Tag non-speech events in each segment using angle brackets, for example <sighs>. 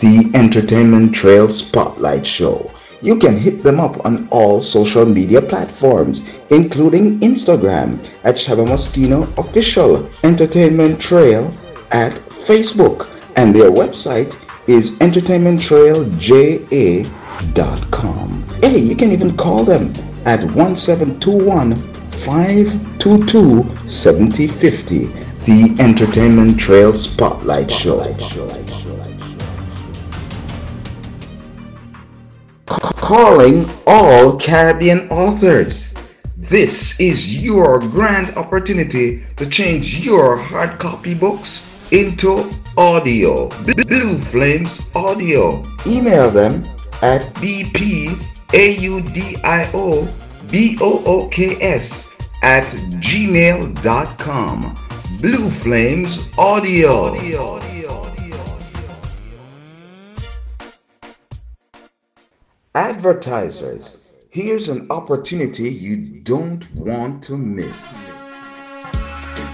the Entertainment Trail Spotlight Show. You can hit them up on all social media platforms, including Instagram at Shabba Muskeno Official, Entertainment Trail at Facebook, and their website is entertainmenttrailja.com. Hey, you can even call them at 1721 522 7050. The Entertainment Trail Spotlight Show. Calling all Caribbean authors. This is your grand opportunity to change your hard copy books into audio. Blue Flames Audio. Email them at bpaudiobooks at gmail.com. Blue Flames Audio. Advertisers, here's an opportunity you don't want to miss.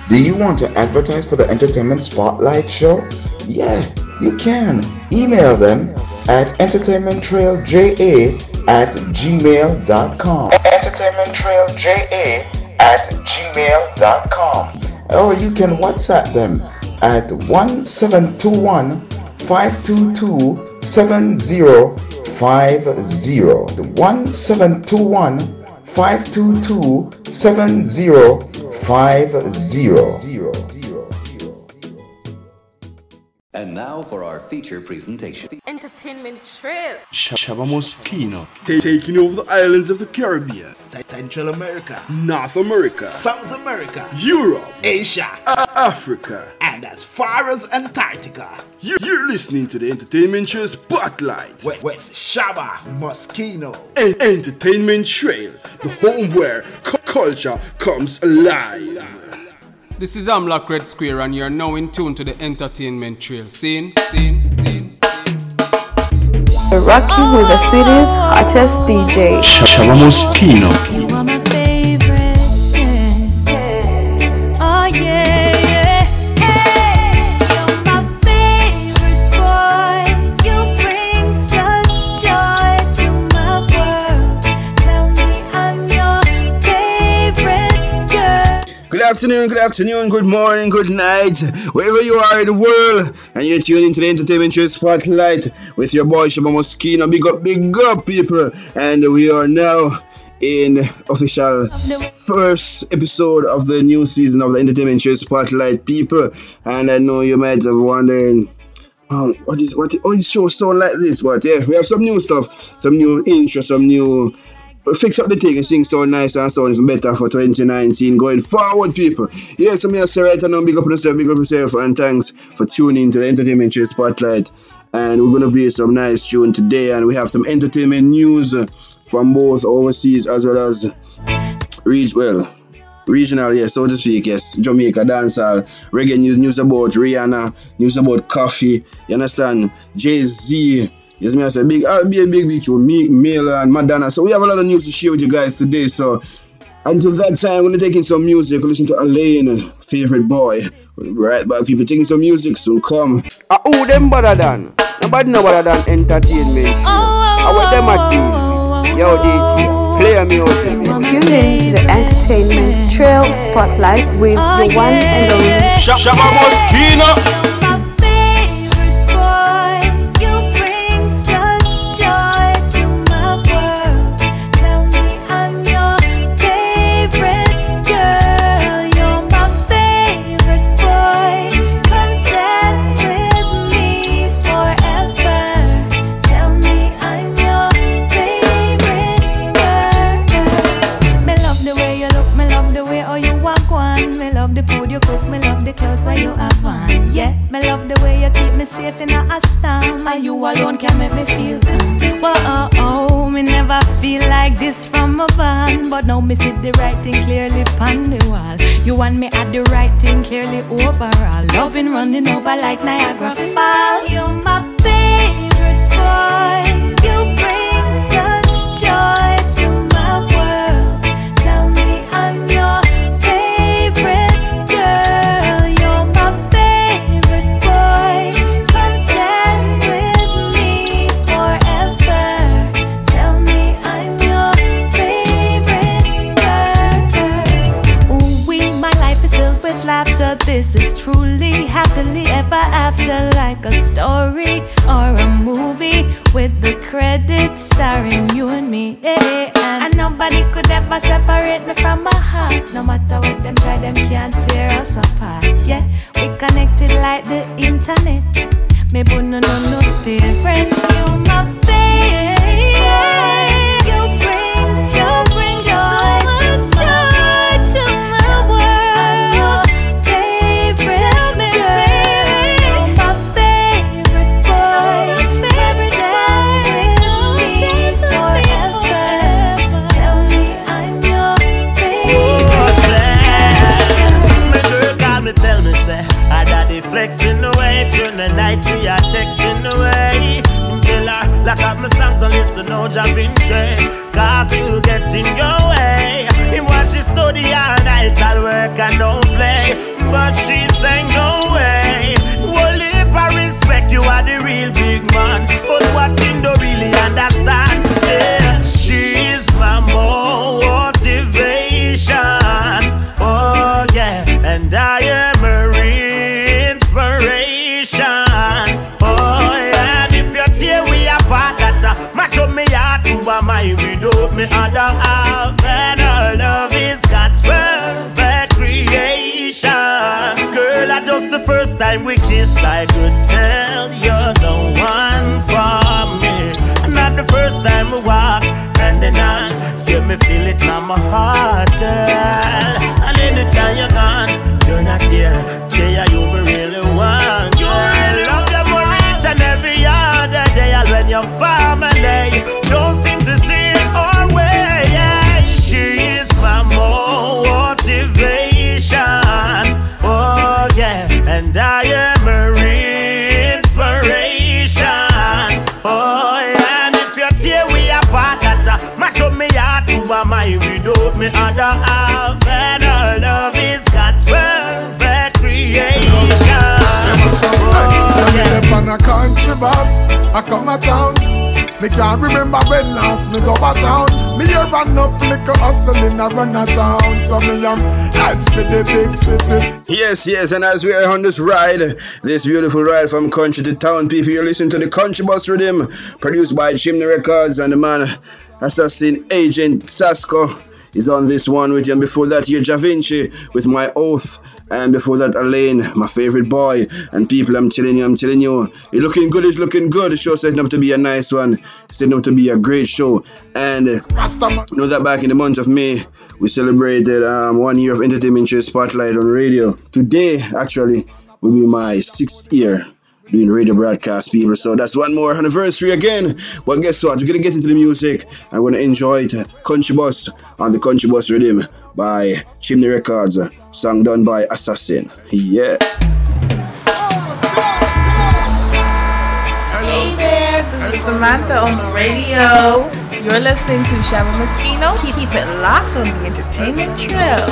Do you want to advertise for the Entertainment Spotlight Show? Yeah, you can. Email them at entertainmenttrailja at gmail.com. Entertainmenttrailja at gmail.com. Or you can WhatsApp them at 1721 522 7050. The 1721 522 7050. And now for our feature presentation. Entertainment Trail. Shabba Muskeno. Taking over the islands of the Caribbean. Central America. North America. South America. Europe. Asia. Africa. And as far as Antarctica. You, are listening to the Entertainment Trail Spotlight. With, with Shabba Muskeno. En- Entertainment Trail. The home where cu- culture comes alive. This is Amlock Red Square, and you're now in tune to the entertainment trail. Scene, scene, scene. We're rocking with the city's hottest DJ. Shabba Muskeno. Afternoon, good afternoon, good morning, good night, wherever you are in the world, and you're tuning into the Entertainment Show Spotlight with your boy Shabba Muskeno. Big up, big up, people, and we are now in official first episode of the new season of the Entertainment Show Spotlight, people. And I know you might have wondering. Um, what is what? Oh, this show sound like this? But yeah, we have some new stuff, some new intro, some new fix up the thing and sing so nice and sound even better for 2019 going forward, people. Yes, I'm here, say right now, big up on yourself, big up yourself, and thanks for tuning to the Entertainment Trail Spotlight. And we're gonna be some nice tune today, and we have some entertainment news from both overseas as well as reach well. Regional, yes, so to speak, yes. Jamaica dancehall, reggae news, news about Rihanna, news about Koffee. You understand? Jay Z, Yes, me I say big. I'll be a big big show. Me, Mela, and Madonna. So we have a lot of news to share with you guys today. So until that time, I'm gonna take in some music. Listen to Alaine, favorite boy. Right back, people taking some music soon. Come. Ah, who them better than? Nobody know better than entertainment. I what them a do? Yo, DJ, play a music. Tune in to the Entertainment Trail Spotlight with the one and only Shabba Muskeno. The right thing clearly on the wall. You want me at the right thing clearly overall. Loving running over like Niagara Fall. You're my night, we are texting away. Tell her, up my song, don't listen, no Jah Vinci. Cause you'll get in your way. Him watch she study all night, I'll work and don't play. But she say, no way. Only I respect you are the real big man. But what him don't really understand. Me other half. And her love is God's perfect creation. Girl, I just the first time we kiss, I could tell you're the one for me. Not the first time we walk hand in hand, yeah, me feel it in my heart, girl. And anytime you're gone, you're not there. Yeah, you me really want. You really love them more each and every other day. And when your family don't me heart to my mind without me other half. And her love is God's perfect creation. So me up on a country bus, I come a town. Me can't remember when last me go a town. Me hear run up liquor hustling a run a town. So me am head for the big city. Yes, yes, and as we are on this ride, this beautiful ride from country to town, people, you're listening to the Country Bus Rhythm, produced by Chimney Records, and the man, Assassin Agent Sasco, is on this one with you. And before that, you Jah Vinci with My Oath, and before that, Alaine, my favorite boy. And people, I'm telling you, I'm telling you, you're looking good, it's looking good. The show setting up to be a nice one, setting up to be a great show. And you know that back in the month of May, we celebrated um, one year of Entertainment Show Spotlight on radio. Today, actually, will be my sixth year doing radio broadcast, people. So that's one more anniversary again. But guess what? We're gonna get into the music. I'm gonna enjoy it. Country Bus on the Country Bus Rhythm by Chimney Records, song done by Assassin. Yeah. Hey there, this is Samantha on the radio. You're listening to Shabba Muskeno. Keep it locked on the entertainment trail.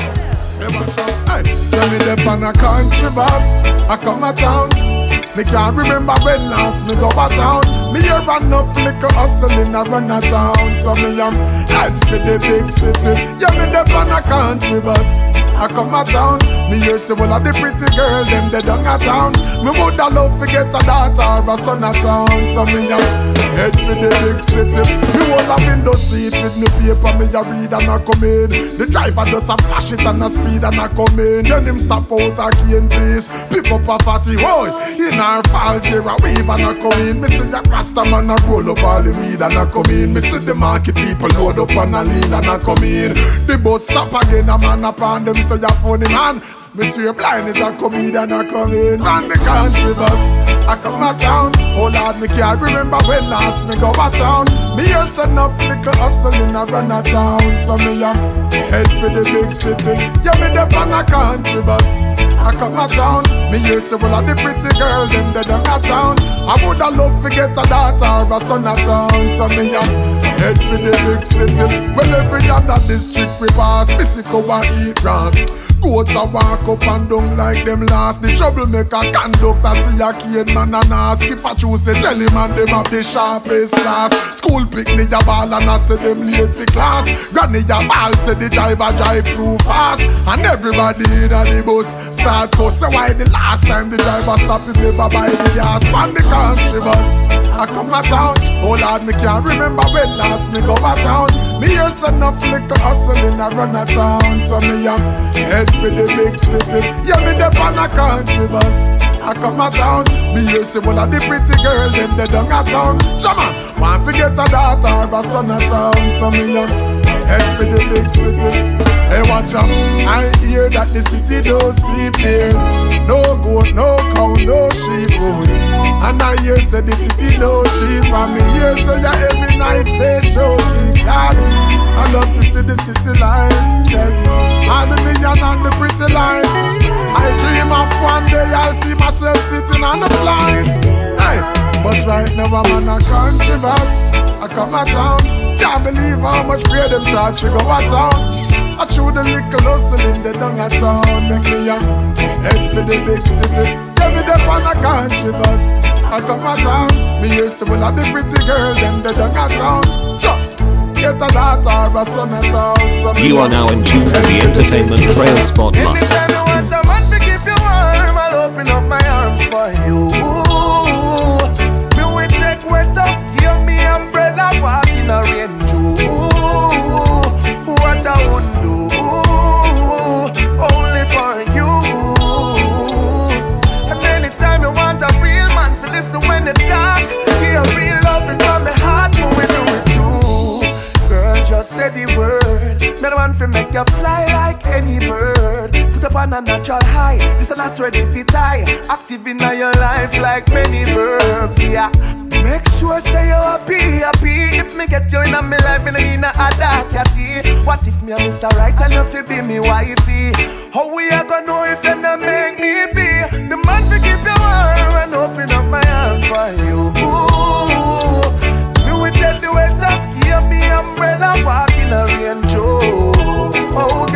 Hey, so me up on a country bus, I come a town. Me can't remember when last me go a town. Me hear run up liquor hustling a run a town. So me am head for the big city. Yeah, me up on a country bus, I come a town. Me hear say one of the pretty girl them they down a town. Me woulda love to get a daughter or a son a town. So me am head for the big city. Me hold a window seat with me paper, me a read and a come in. The driver just a flash it and a speed and a come in. Then him stop out a cane place, pick up a fatty boy. In our fault here a wave and a come in. Me see a rasta man a roll up all the weed and a come in. Me see the market people load up and a lean and a come in. The bus stop again, a man upon them say a funny man. Me swear blind is a comedian a come in. On the country bus, I come a town. Oh Lord, me can't remember when last me go a town. Me son of little hustling a run a town. So me a head for the big city. Yeah, me up on a country bus. I come a town. Me say well of the pretty girl them they down a town I woulda love to get a daughter or a son a town So me a head for the big city Well every other district we pass Me go and eat grass Goats a walk up and down like them last. The troublemaker conductor see a cane man and ask if I choose a jelly man, them have the sharpest class. School pick me a ball and I say them late for class. Granny a ball say the driver drive too fast. And everybody in the bus start cuss. Why the last time the driver stop if never buy the gas on the country bus? I come a town, oh Lord, me can't remember when last me go a town. Me some enough little hustling I run a town, so me am head for the big city. Yeah, me the on a country bus. I come a town, me hear say one of the pretty girl them they down a town. Want to get a daughter or a son a town, so me am head for the city. Hey, watch out! I hear that the city don't sleep there's no goat, no cow, no sheep. oh. And I hear say the city no sheep, and me hear say yeah every night they choking. God, I love to see the city lights, yes, all the million and the pretty lights. I dream of one day I'll see myself sitting on the flights. Hey, but right now I'm on a country bus. I come a town, can't believe how much fear them charge to go a town. I chew the little hustling the down a town, make me a head for the big city. Get me up on a country bus. I come a town, me hear some of the pretty girl them the down a town. Chop, get a daughter or a son a town. So me You are now in tune to the Entertainment Trail Spotlight. Anytime you want a man to keep you warm, I'll open up my arms for you. A rain Ooh, What I would do, only for you. And anytime you want a real man, to listen when they talk, hear real loving from the heart, when we do it too. Girl, just say the word. Me the one fi make you fly like any bird. Put up on a natural high. This a not ready fi die. Active in your life like many verbs. Yeah. Make sure say you happy, happy. If me get you in me life, me no need a dark catty. What if me a miss a right and you fi be me wifey? How we a gonna know if you not make me be the man fi keep you warm and open up my arms for you? Ooh. Me we take the weight up, give me umbrella, walk in a rain Joe. Oh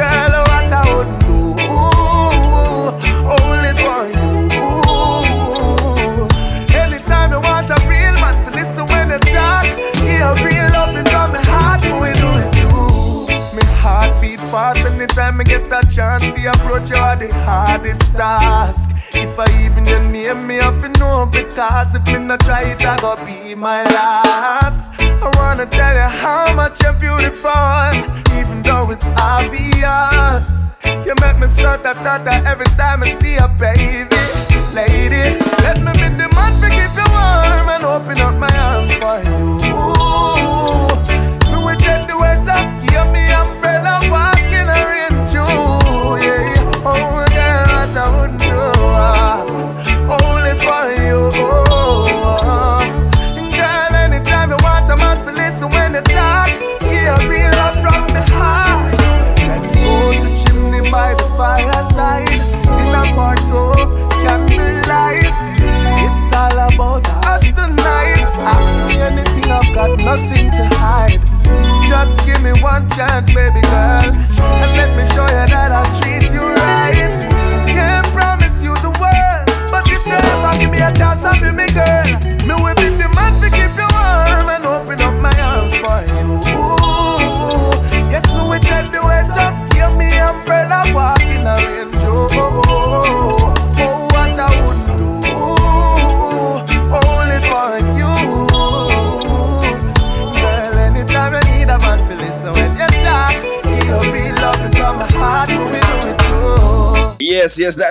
beat anytime I get a chance to approach you are the hardest task. If I even your name, me have to know because if me not try it, I go be my last. I wanna tell you how much you're beautiful, even though it's obvious. You make me start that thought every time I see a baby, lady. Let me be the man to keep you warm and open up my arms for you. Me we take the weight up, me about us tonight. Ask me anything, I've got nothing to hide. Just give me one chance, baby girl, and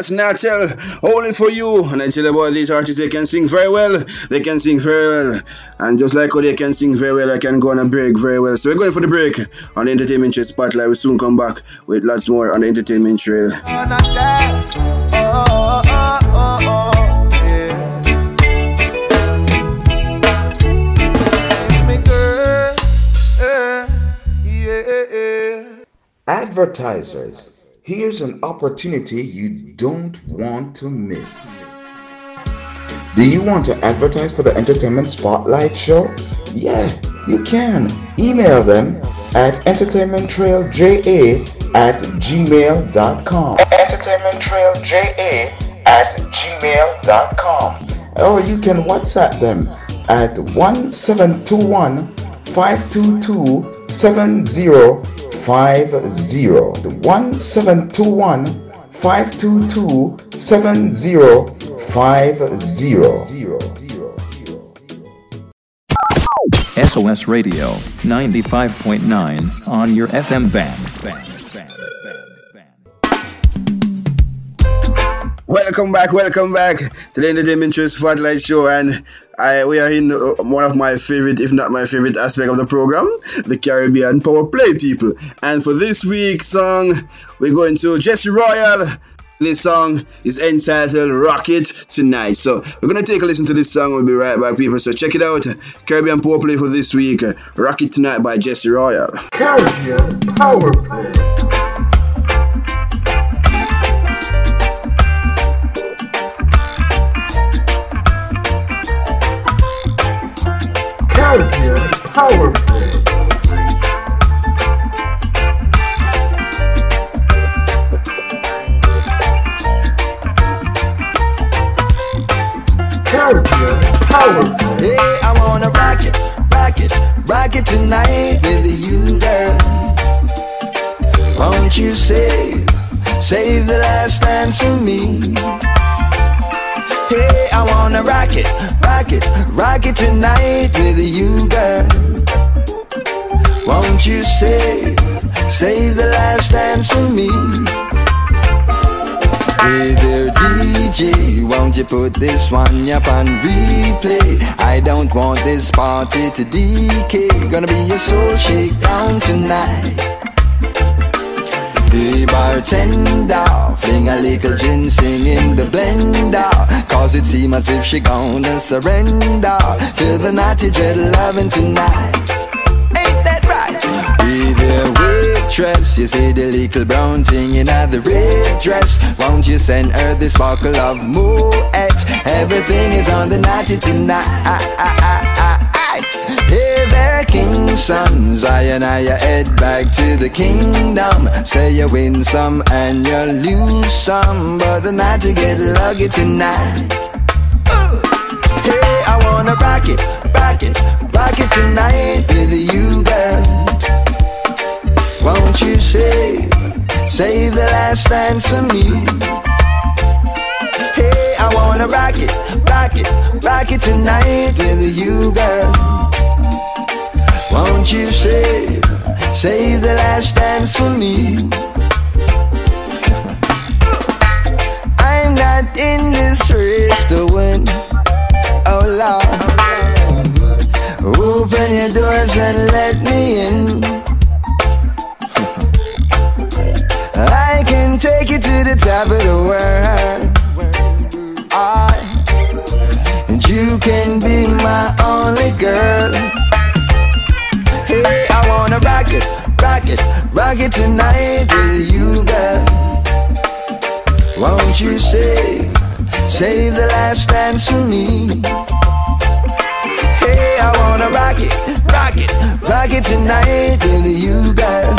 that's Natal. Only for you. And I tell you about these artists, they can sing very well. They can sing very well. And just like how they can sing very well, I can go on a break very well. So we're going for the break on the Entertainment Trail Spotlight. We'll soon come back with lots more on the Entertainment Trail. Advertisers, here's an opportunity you don't want to miss. Do you want to advertise for the Entertainment Spotlight show? Yeah, you can. Email them at entertainmenttrailja at gmail.com. entertainmenttrailja at gmail.com. Or you can WhatsApp them at 1721 522 7050. The 1721 522 7050. SOS Radio 95.9 on your FM band. Welcome back, welcome back to the Entertainment Trail Spotlight Show, and I we are in uh, one of my favorite, if not my favorite aspect of the program, the Caribbean Power Play people. And for this week's song, we're going to Jesse Royal. This song is entitled Rocket Tonight. So we're gonna take a listen to this song. We'll be right back, people. So check it out. Caribbean Power Play for this week. Rocket Tonight by Jesse Royal. Caribbean Power Play. Tonight with the you, girl. Won't you save, save the last dance for me? Hey, I wanna rock it, rock it, rock it tonight with the you, girl. Won't you save, save the last dance for me? Hey there, DJ, won't you put this one up on replay? I don't want this party to decay. Gonna be a soul shakedown tonight. Hey bartender, fling a little ginseng in the blender Cause it seems as if she gonna surrender To the naughty dread loving tonight Ain't that right? Hey there waitress, you see the little brown thing in the red dress Won't you send her this bottle of Moet? Everything is on the naughty tonight Hey there, king sons, I and I head back to the kingdom. Say you win some and you lose some, but the night get lucky tonight. Hey, I wanna rock it, last dance for me? Hey, I wanna rock it, rock it, rock it tonight with you, girl. Won't you save, save the last dance for me? I'm not in this race to win. Oh Lord, open your doors and let me in. The top of the world. I, and you can be my only girl. Hey, I wanna rock it, rock it, rock it tonight with you, girl. Won't you save, save the last dance for me? Hey, I wanna rock it, rock it, rock it tonight with you, girl.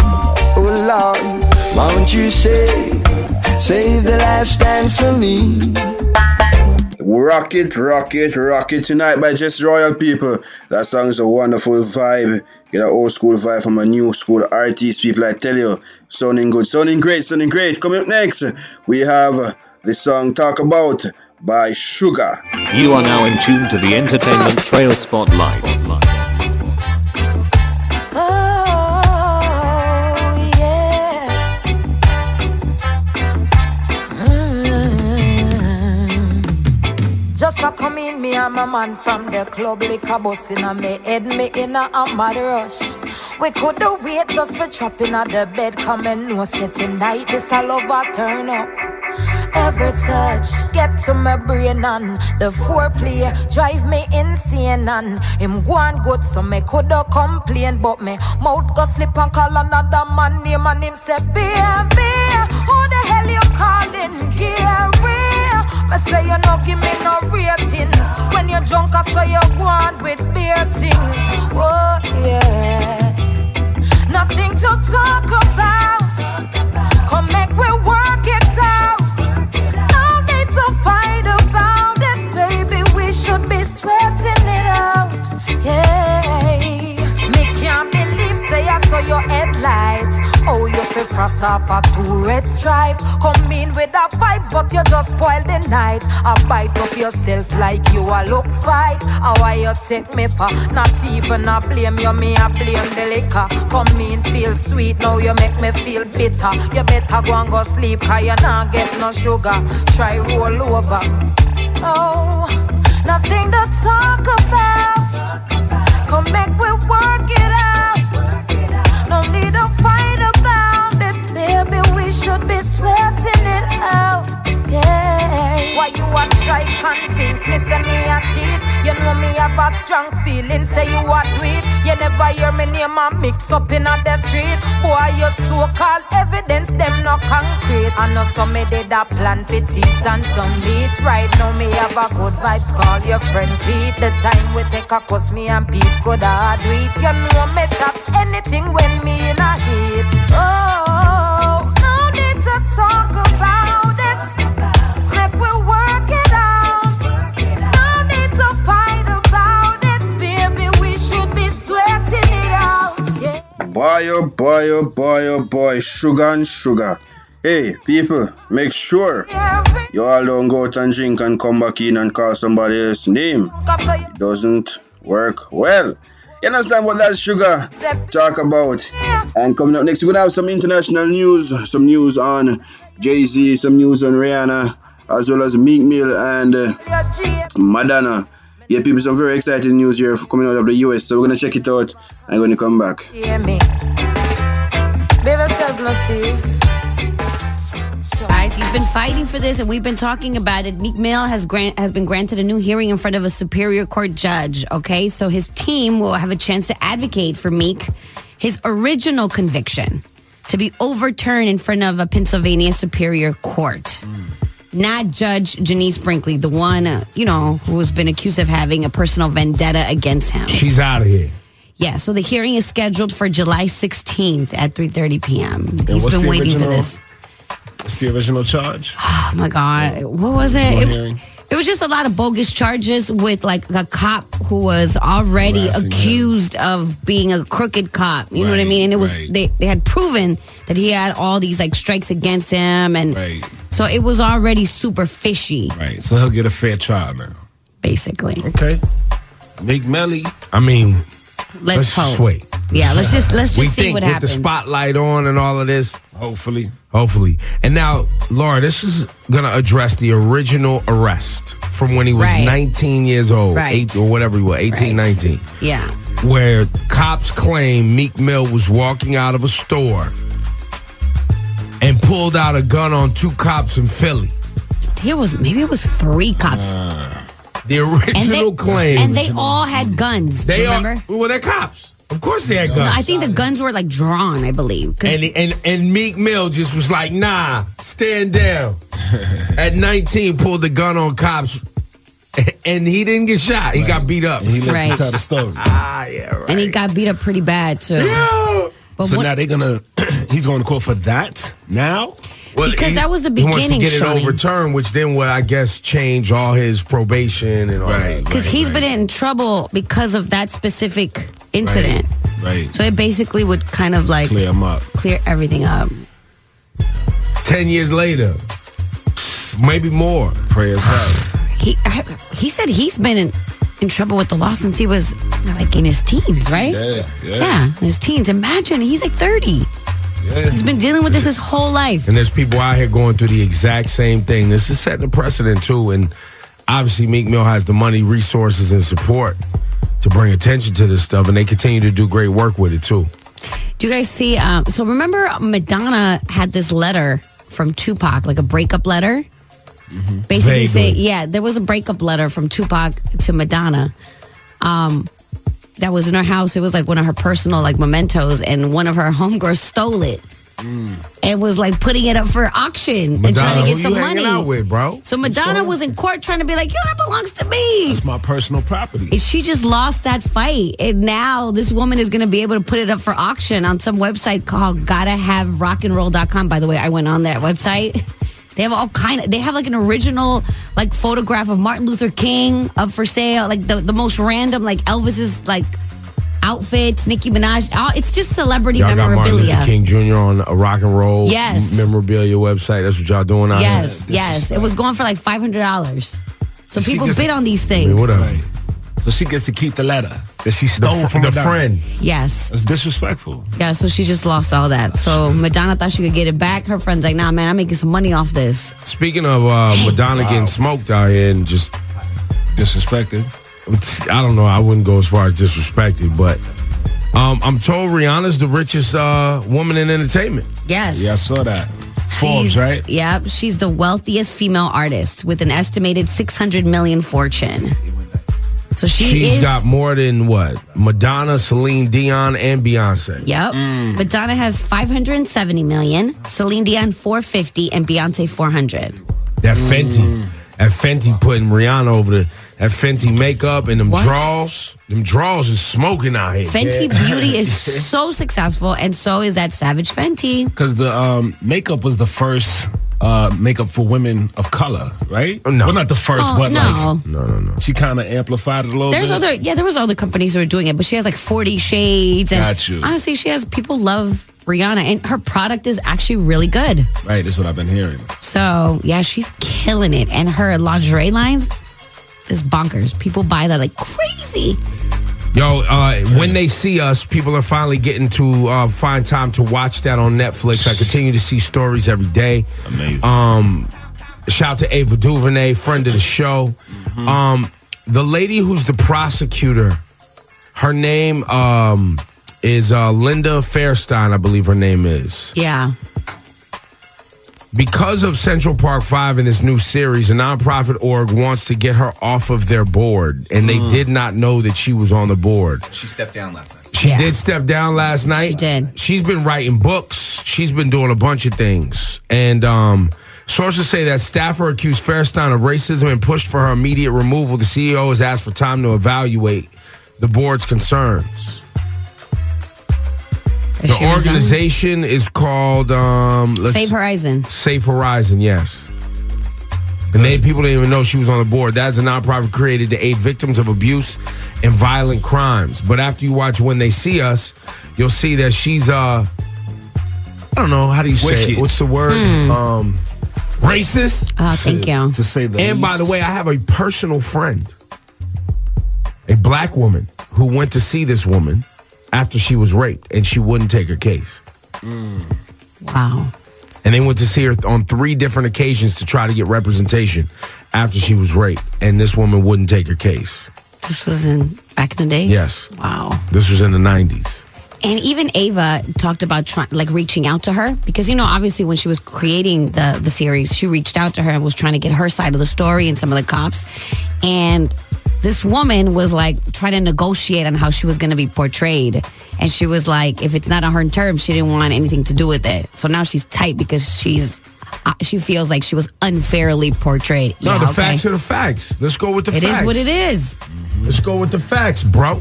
Oh Lord, won't you save, save the last dance for me? Rock it, rock it, rock it tonight by Jesse Royal People. That song is a wonderful vibe. Get an old school vibe from a new school artist, people. I tell you, sounding good, sounding great, sounding great. Coming up next, we have the song Talk About by Sugar. You are now in tune to the Entertainment Trail Spotlight. A come in, me and my man from the club, liquor bus in a me head, me in a, a mad rush. We coulda wait just for chopping at the bed, come and no say tonight this a lover turn up. Every touch get to my brain and the foreplay drive me insane and him go on good so me coulda complain but me mouth go slip and call another man name and him say baby who the hell you calling Gary? Me say you no give me no ratings. When you drunk, I say you go on with beer things. Oh yeah, nothing to talk about. Come make we work it out. No need to fight about it, baby. We should be sweating it out. Yeah, me can't believe say I saw your headline fi frost off a two red stripe. Come in with the vibes, but you just spoil the night. I bite up yourself like you a look fight. How why you take me for? Not even a blame you, me a blame the liquor. Come in, feel sweet, now you make me feel bitter. You better go and go sleep, cause you not get no sugar. Try roll over. Oh, nothing to talk about. Come make we work it out. No need to fight should be sweating it out. Yeah. Why you a try convince me say me a cheat? You know me have a strong feeling, say you a do. You never hear me name a mix up in the street. Boy, your so-called evidence them no concrete. I know some me did a plan for teeth and some beats. Right now me have a good vibes. Call your friend Pete. The time we take a cuss me and Pete could a do it. You know me top anything when me in a heat. Oh, Boy, oh boy, oh boy, oh boy, sugar and sugar. Hey, people, make sure you all don't go out and drink and come back in and call somebody else's name. It doesn't work well. You understand what that sugar talk about? And coming up next, we're gonna have some international news, some news on Jay Z, some news on Rihanna, as well as Meek Mill and uh, Madonna. Yeah, people, some very exciting news here for coming out of the US. So we're gonna check it out and we're gonna come back. Hear me. Baby, self no Steve. Guys, he's been fighting for this, and we've been talking about it. Meek Mill has grant has been granted a new hearing in front of a superior court judge. Okay, so his team will have a chance to advocate for Meek, his original conviction, to be overturned in front of a Pennsylvania superior court. Not Judge Genece Brinkley, the one uh, you know who has been accused of having a personal vendetta against him. She's out of here. Yeah, so the hearing is scheduled for July 16th at 3:30 p.m. He's what's been waiting for this. What's the original charge? Oh my god, what was it? It, was just a lot of bogus charges with like a cop who was already Harassing him. accused of being a crooked cop. You know what I mean? And it was right. they they had proven that he had all these like strikes against him, and Right. so it was already super fishy, Right. So he'll get a fair trial now. basically. Okay. Meek Melly. I mean, Let's let's, just hope. wait. Yeah, let's just let's just we see think what with happens. the spotlight on and all of this. Hopefully. Hopefully. And now, Laura, this is going to address the original arrest from when he was Right. 19 years old, Right. eight or whatever he was, 18, Right. 19, yeah. where cops claim Meek Mill was walking out of a store and pulled out a gun on two cops in Philly. Here was maybe it was three cops. The and original they, claim. and they all had guns. They are- remember? well, they're cops. Of course they had guns. I think the guns were like drawn. I believe. And, and and Meek Mill just was like, nah, stand down. <laughs> At 19, pulled the gun on cops, <laughs> and he didn't get shot. He got beat up. He let Right. you tell the story. <laughs> ah, yeah, right. and he got beat up pretty bad too. But so what- now they're gonna <clears throat> he's going to court for that now? Because that was the beginning. He wants to beginning, get it Shawnee. overturned, which then would, I guess, change all his probation and all that. Because he's been in trouble because of that specific incident. Right. So it basically would kind of like Clear him up. clear everything up. 10 years later, maybe more. Prayers up. <sighs> He I, he said he's been in, in trouble with the law since he was like in his teens, right? Yeah, yeah. Yeah, his teens. Imagine he's like 30. He's been dealing with this his whole life. And there's people out here going through the exact same thing. This is setting a precedent too. And obviously, Meek Mill has the money, resources, and support to bring attention to this stuff, and they continue to do great work with it too. Do you guys see? Um, so remember, Madonna had this letter from Tupac, like a breakup letter. Basically, Vaguely. say yeah, there was a breakup letter from Tupac to Madonna. Um, that was in her house. It was like one of her personal like mementos, and one of her homegirls stole it mm. and was like putting it up for auction and trying Madonna, to get some money. out with, bro? So Madonna was in court trying to be like, "Yo, that belongs to me." That's my personal property. And she just lost that fight. And now this woman is going to be able to put it up for auction on some website called gotta have rockandroll.com. By the way, I went on that website. They have all kind of, they have like an original like photograph of Martin Luther King up for sale. Like the, the most random, like Elvis's like outfits, Nicki Minaj. All, it's just celebrity Y'all got Martin Luther memorabilia. King Jr. on a rock and roll Yes. memorabilia website. That's what y'all doing out Yes, here. yes. It was going for like five hundred dollars. So She people bid on these I things. mean, whatever. So she gets to keep the letter that she stole fr- from the Madonna. friend. Yes. That's disrespectful. Yeah, so she just lost all that. So Madonna thought she could get it back. Her friend's like, nah, man, I'm making some money off this. Speaking of uh, Madonna getting smoked out here and just disrespected. I don't know. I wouldn't go as far as disrespected, but um, I'm told Rihanna's the richest uh, woman in entertainment. Yes. Yeah, I saw that. Forbes, She's- right? Yep. She's the wealthiest female artist with an estimated 600 million fortune. So she She's is. got more than what? Madonna, Celine Dion, and Beyonce. Yep. Madonna has 570 million, Celine Dion 450, and Beyonce 400. That Fenty, that Fenty putting Rihanna over the that Fenty makeup and them What? draws. Them draws is smoking out here. Fenty Beauty is <laughs> so successful, and so is that Savage Fenty. Because the um, makeup was the first uh, makeup for women of color, right? No. Well, not the first, Oh, but no. like. No, no, no. She kind of amplified it a little There's bit. other, yeah, there was other companies who were doing it, but she has like 40 shades. And Got you. honestly, she has people love Rihanna, and her product is actually really good. Right, that's what I've been hearing. So yeah, she's killing it, and her lingerie lines is bonkers. People buy that like crazy. Yo, uh, when they see us, people are finally getting to uh, find time to watch that on Netflix. I continue to see stories every day. Amazing. Um, shout out to Ava DuVernay, friend of the show. Mm-hmm. Um, the lady who's the prosecutor, her name um, is uh, Linda Fairstein, I believe her name is. Yeah. Because of Central Park 5 in this new series, a nonprofit org wants to get her off of their board, and they Mm. did not know that she was on the board. She stepped down last night. She did step down last night. She did. She's been writing books. She's been doing a bunch of things. And um, sources say that staffer accused Fairstein of racism and pushed for her immediate removal. The CEO has asked for time to evaluate the board's concerns. Is The organization is called um, let's- Save Horizon. Safe Horizon, yes. And they people didn't even know she was on the board. That's a nonprofit created to aid victims of abuse and violent crimes. But after you watch When They See Us, you'll see that she's uh I don't know, how do you say it? What's the word? Hmm. Um racist. Oh, thank you. To say the And by the way, I have a personal friend, a black woman, who went to see this woman after she was raped and she wouldn't take her case. Mm. Wow. And they went to see her on three different occasions to try to get representation after she was raped. And this woman wouldn't take her case. This was in back in the day. Yes. Wow. This was in the 90s. And even Ava talked about trying, like reaching out to her because you know, obviously, when she was creating the the series, she reached out to her and was trying to get her side of the story and some of the cops. And this woman was like trying to negotiate on how she was going to be portrayed, and she was like, if it's not on her terms, she didn't want anything to do with it. So now she's tight because she's uh, she feels like she was unfairly portrayed. No, Yeah, the okay. facts are the facts. Let's go with the It facts. It is what it is. Let's go with the facts, bro.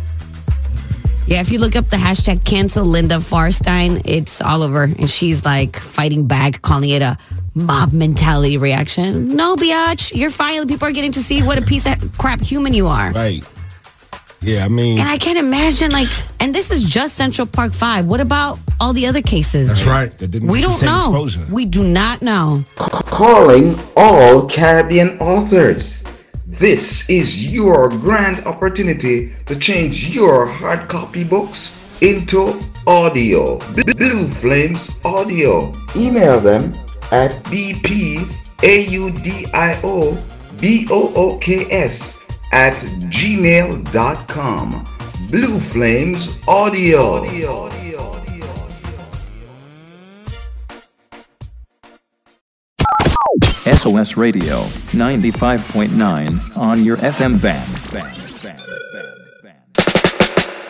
Yeah, if you look up the hashtag cancel Linda Fairstein, it's all over. And she's like fighting back, calling it a mob mentality reaction. No, biatch, you're fine. People are getting to see what a piece of crap human you are. Right. Yeah, I mean. And I can't imagine, like, and this is just Central Park 5. What about all the other cases? That's right. We don't know. We do not know. Calling all Caribbean authors. This is your grand opportunity to change your hard copy books into audio. Blue Flames Audio. Email them at bpaudiobooks at gmail.com. Blue Flames Audio. SOS Radio 95.9 on your FM band.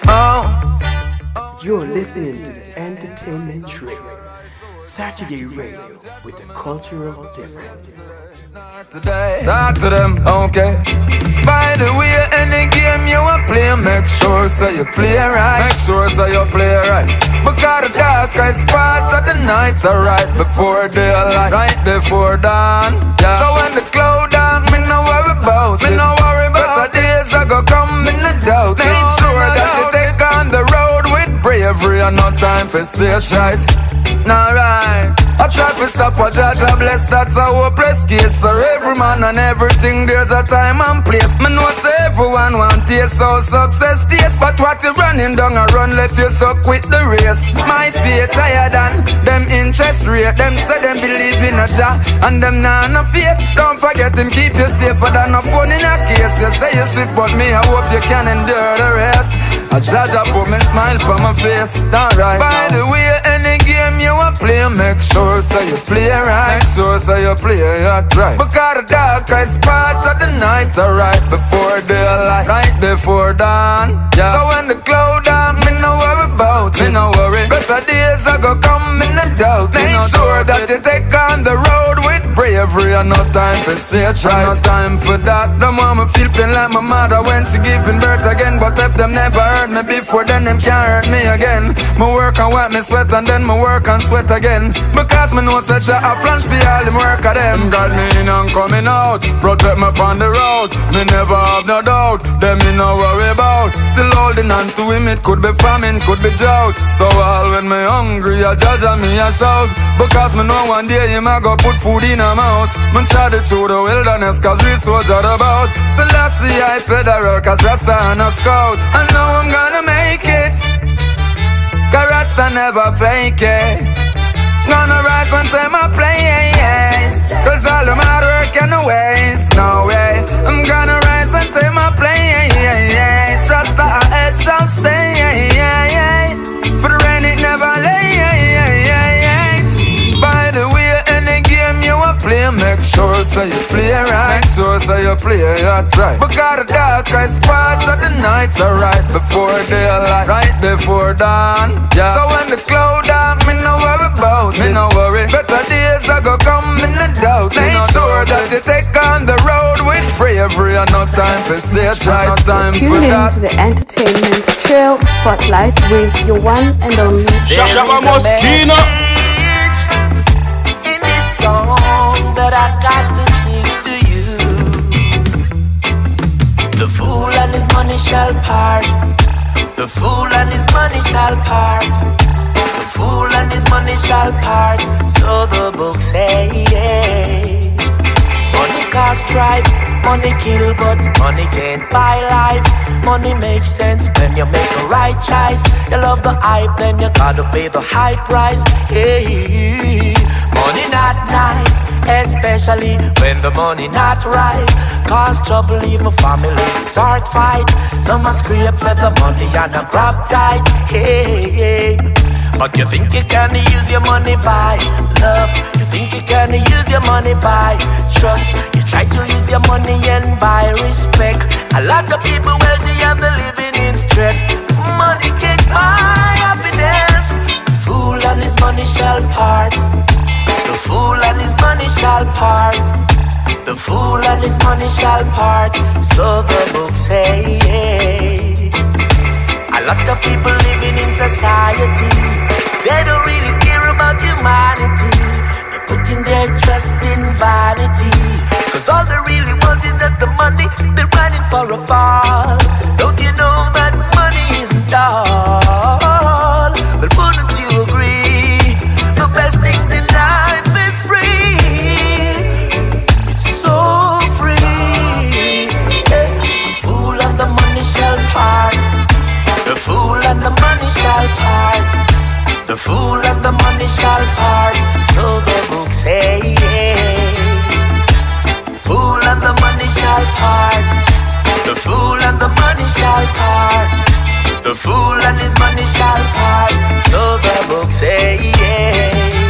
Oh. You're listening to the Entertainment Trail, Saturday Radio with the cultural difference. Talk to them, okay. By the way, any game you want play, make sure so you play right. Make sure so you play right. Because the darkest part of the night's alright before daylight, right before dawn. Yeah. So when the cloud down, me no worry about, me no worry about. Better days I go come in the doubt. Bravery and no time for stage right. Nah right. I try to stop a judge, I bless that's a hopeless case. For every man and everything, there's a time and place. Know say everyone want taste so success taste. But what you running down a run, let you so quit the race. My faith higher than them interest rate. Them say them believe in a Jah and them nah no faith. Don't forget him, keep you safer than a phone in a case. You say you swift, but me I hope you can endure the rest. I judge put me smile for my face. Alright. By the way, any game you a play, make sure so you play right. Make sure so you play it right. Because the darkest part of the night, alright before daylight, right before dawn. Yeah. So when the cloud down, me no worry about, me no worry. Better days I go come in the doubt. Make sure that you take on the road with bravery and no time for stage try. No time for that. The mama feel pain like my mother when she giving birth again. But if them never heard me before, then them can't hurt me again. Me work and wipe me sweat and then me work and sweat again. Because me know such a plan for all them work of them. Got me in and coming out. Protect me on the road. Me never have no doubt. Them me no worry about. Still holding on to him. It could be famine, could be drought. So all when me hungry, I judge and me a shout. Because me know one day him a go put food in a mouth. Me try to through the wilderness cause we soldier about. Selassie I federal cause Rasta and a scout. I know I'm gonna make it. Cause Rasta never fake it. Gonna rise and take my place. Cause all the hard work and the waste. No way. I'm gonna rise and take my so you play right. Make sure so you play it right. Because the darkest part of the night's alright before daylight, right before dawn. Yeah. So when the cloud down, me no worry about, me no worry. Better days I go come in the doubt. Make sure that you take on the road with bravery and no time for stage right. No time Tune for in that. to the entertainment trail spotlight with your one and only Shabba Muskeno. That I got to sing to you, the fool and his money shall part. The fool and his money shall part. The fool and his money shall part. So the book say. Money cause strife, money kill, but money can't buy life. Money makes sense when you make the right choice. You love the hype, then you gotta pay the high price. Hey, money not nice, especially when the money not right. Cause trouble, even family start fight. Some are scrape for the money and a grab tight. Hey, but you think you can use your money by love? You think you can use your money by trust? You try to use your money and buy respect. A lot of people wealthy and they're living in stress. Money can't buy happiness. Fool and his money shall part. The fool and his money shall part. The fool and his money shall part. So the book say. A lot of people living in society, they don't really care about humanity. They're putting their trust in vanity. Cause all they really want is just the money, they're running for a fall. Don't you know that money isn't all? The fool and the money shall part. So the book say. Yeah. Fool and the money shall part. The fool and the money shall part. The fool and his money shall part. So the book say.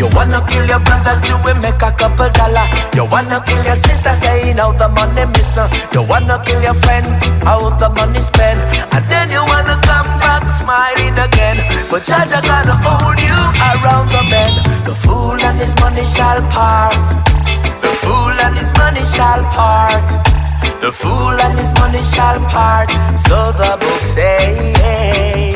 You wanna kill your brother, you will make a couple dollar. You wanna kill your sister, saying how the money missing. You wanna kill your friend, how the money spent. And then you wanna come back smiling again. But Jaja gonna hold you around the bend. The fool and his money shall part. The fool and his money shall part. The fool and his money shall part. So the book say.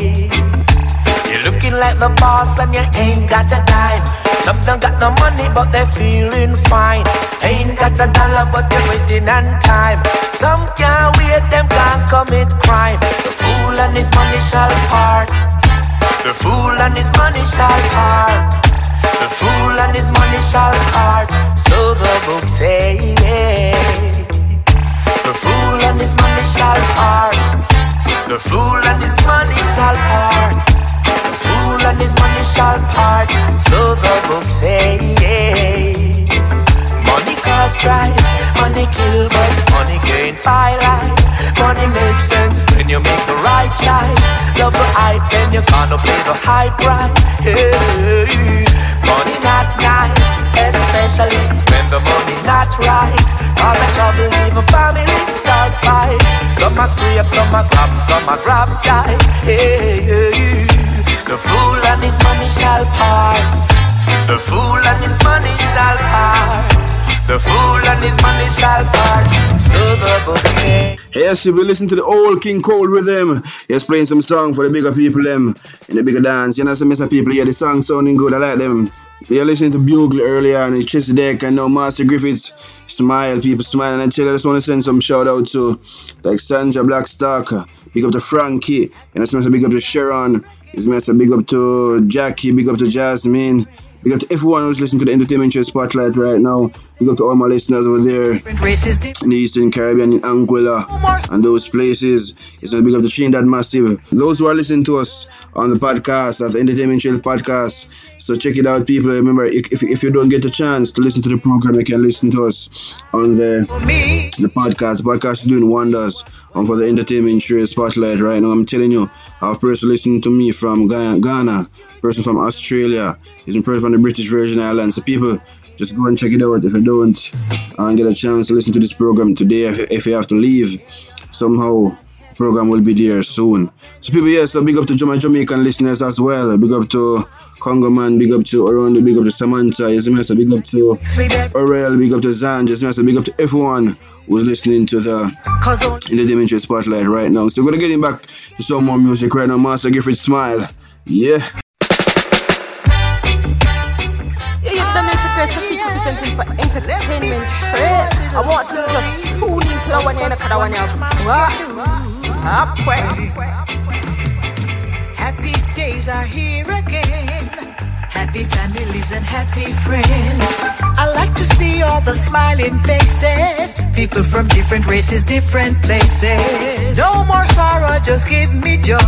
Looking like the boss and you ain't got a dime. Some don't got no money but they're feeling fine. Ain't got a dollar but they're waiting on time. Some can't wait, them can't commit crime. The fool and his money shall part. The fool and his money shall part. The fool and his money shall part. So the book say. Yeah. The fool and his money shall part. The fool and his money shall part. Fool and his money shall part. So the book say. Money cause strife, money kill, but money can't buy life. Money makes sense when you make the right choice. Love the hype, then you gonna pay the high price. Hey, money not nice, especially when the money not right. Cause the trouble, even families start fight. Some a scrape, some a grab, some a grab die. Hey, hey, the fool and his money shall part. The fool and his money shall part. The fool and his money shall part. So the book say. Yes, you will listen to the old King Cole rhythm. He's playing some song for the bigger people them in the bigger dance. You know some Mr. people hear the song sounding good. I like them. You're listening to Bugle earlier and it's Chess Deck and now Marcia Griffiths smile, people smile and I tell you I just want to send some shout out to like Sandra Blackstock, big up to Frankie, and you know some big up to Sharon, it's Mr. big up to Jackie, big up to Jasmine, big up to everyone who's listening to the Entertainment Show Spotlight right now. Big up to all my listeners over there in the Eastern Caribbean, in Anguilla, and those places. It's a big up to Trinidad Massive. Those who are listening to us on the podcast, the Entertainment Show Podcast. So check it out, people. Remember, if, if, you don't get a chance to listen to the program, you can listen to us on the, the podcast. The podcast is doing wonders on for the Entertainment Show Spotlight right now. I'm telling you, I have person listening to me from Ghana, person from Australia, he's a person from the British Virgin Islands. So people, just go and check it out if you don't and get a chance to listen to this program today. If, if you have to leave, somehow program will be there soon. So people, yes, so big up to my Jamaican listeners as well. Big up to Congo man, big up to Orondo, big up to Samantha, yes, yes, big up to Aurel, big up to Zan, yes, yes, big up to everyone who's listening to the in the Dimension Spotlight right now. So we're gonna get him back to some more music right now. Marcia Griffiths Smile. Yeah. Yeah, I want to just tune into the one and the one Happy days are here again. Happy families and happy friends. I like to see all the smiling faces. People from different races, different places. No more sorrow, just give me joy.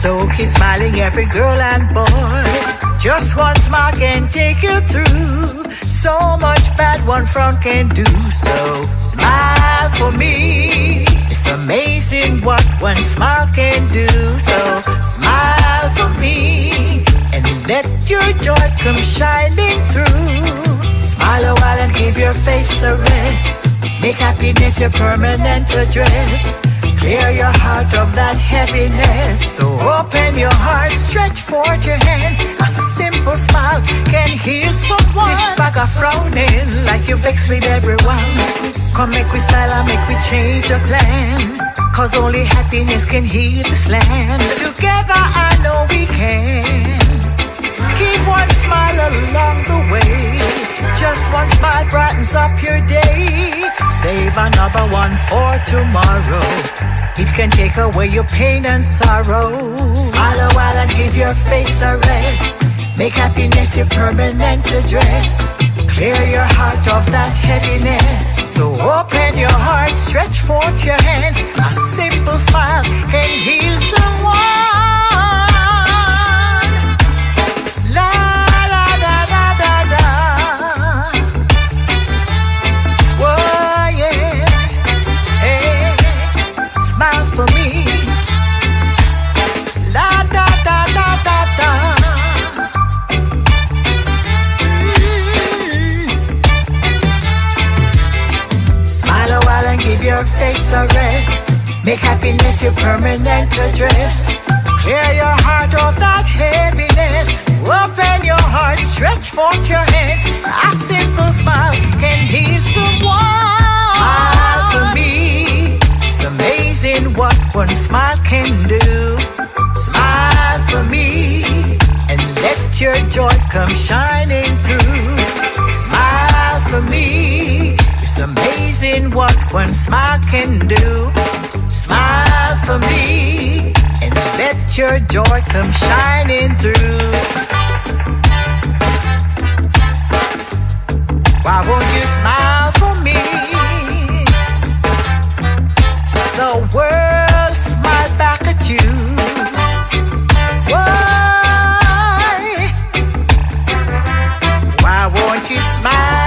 So keep smiling, every girl and boy. Just one smile can take you through. So much bad one front can do. So smile for me. It's amazing what one smile can do. So smile for me. And let your joy come shining through. Smile a while and give your face a rest. Make happiness your permanent address. Clear your heart of that heaviness. So open your heart, stretch forth your hands. A simple smile can heal someone. This bag of frowning, like you vex with everyone. Come make we smile and make we change the plan. Cause only happiness can heal this land. Together I know we can. Keep one smile along the way. Just one smile brightens up your day. Save another one for tomorrow. It can take away your pain and sorrow. Smile a while and give your face a rest. Make happiness your permanent address. Clear your heart of that heaviness. So open your heart, stretch forth your hands. A simple smile can heal someone. Make happiness your permanent address. Clear your heart of that heaviness. Open your heart, stretch forth your hands. A simple smile can heal someone. Smile for me. It's amazing what one smile can do. Smile for me. And let your joy come shining through. Smile for me. It's amazing what one smile can do. Smile for me. And let your joy come shining through. Why won't you smile for me? The world smile back at you. Why? Why won't you smile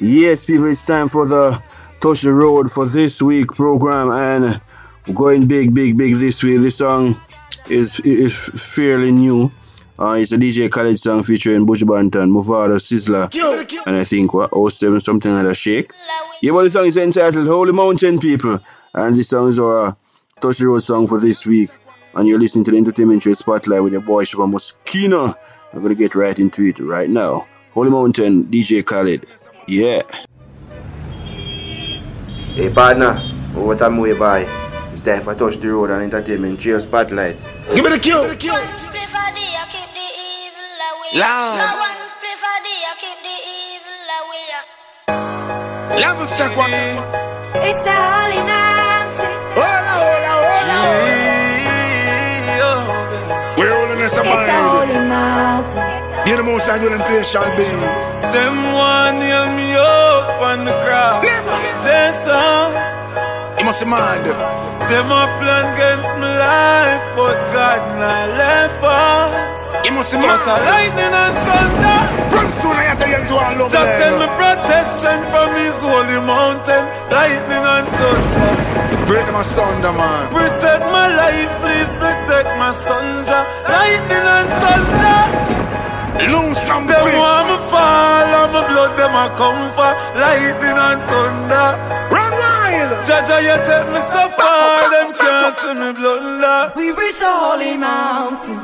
Yes, people, it's time for the Touch the Road for this week program, and we're going big, big, big this week. This song is is fairly new. Uh, it's a DJ Khaled song featuring Buju Banton, Mavado, Sizzla, and I think what 07 something like that shake. Yeah, but the song is entitled Holy Mountain People, and this song is our Touch the Road song for this week. And you're listening to the Entertainment Show Spotlight with your boy Shabba Muskeno. I'm gonna get right into it right now. Holy Mountain, DJ Khaled. Yeah. Hey partner, over time way by. It's time for touch the road and entertainment. Cheers, spotlight. Give me the cue. Level sec one. It's the holy mountain. We're all in this It's the holy mountain. Get the most I do in place shall be. Them one near me up on the crowd. Jason. You must mind. Them a plan against my life, but God not left us. You must But mind. a lightning and thunder. Brimstone, I tell you to all love Just send me protection from his holy mountain. Lightning and thunder. Break them asunder, man. Protect my life, please protect my son. Jah. Lightning and thunder. Loose from Them pit. want me fall and my blood them a come for lightning and thunder. Run wild. Jaja, you take me so far, them can't see me blunder. We reach a holy mountain.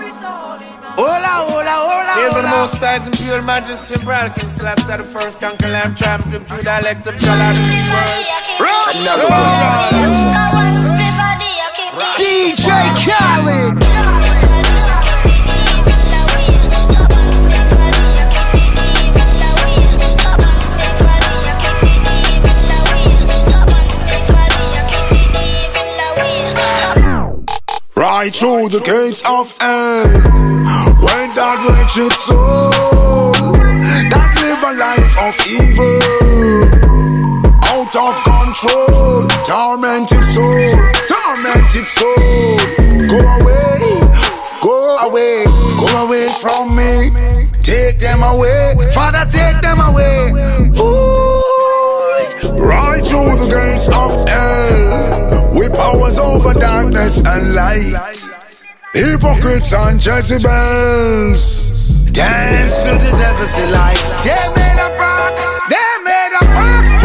Hola, hola, hola, Hail from the most highs and pure majesty and broad King Selassie the first conquer lamb tramp Drip through dialect of Jala this world Another one. DJ Khaled. Right through the gates of hell When that wretched soul That live a life of evil. Out of control Tormented soul Tormented soul. Go away Go away Go away from me. Take them away Father take them away. Ooh. Right through the gates of hell With powers over darkness and light Hypocrites and Jezebels. Dance to the devil's delight They made a pact They made a pact.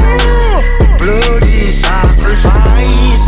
Bloody sacrifice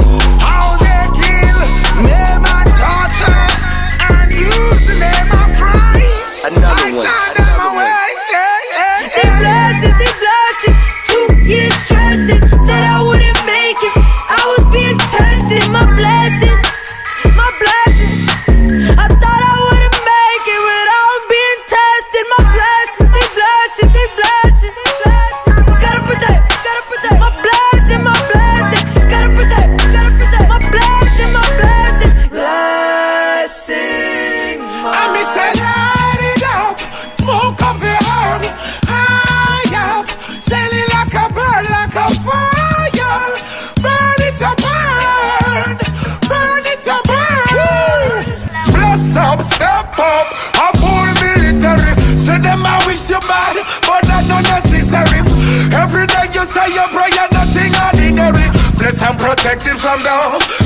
protected from the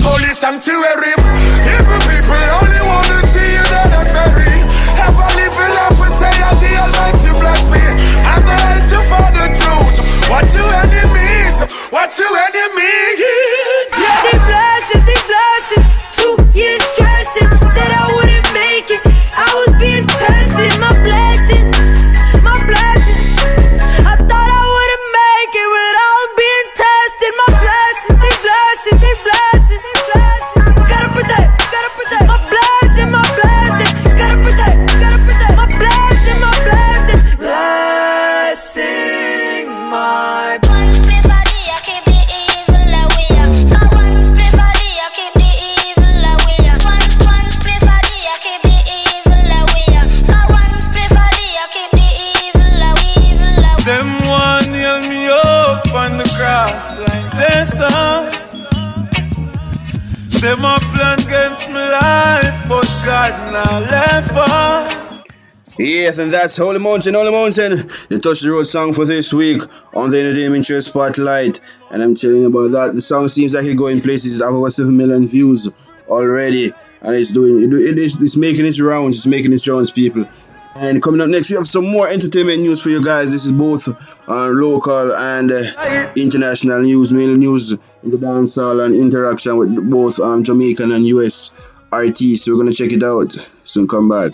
holy sanctuary. Evil that's Holy Mountain, Holy Mountain, the Touch the Road song for this week on the Entertainment Show Spotlight. And I'm telling you about that. The song seems like it's going places, it have over 7 million views already. And it's doing, it, it is, it's making its rounds, it's making its rounds, people. And coming up next, we have some more entertainment news for you guys. This is both uh, local and uh, international news, mainly news in the dancehall and interaction with both um, Jamaican and US artists. So we're gonna check it out. Soon come back.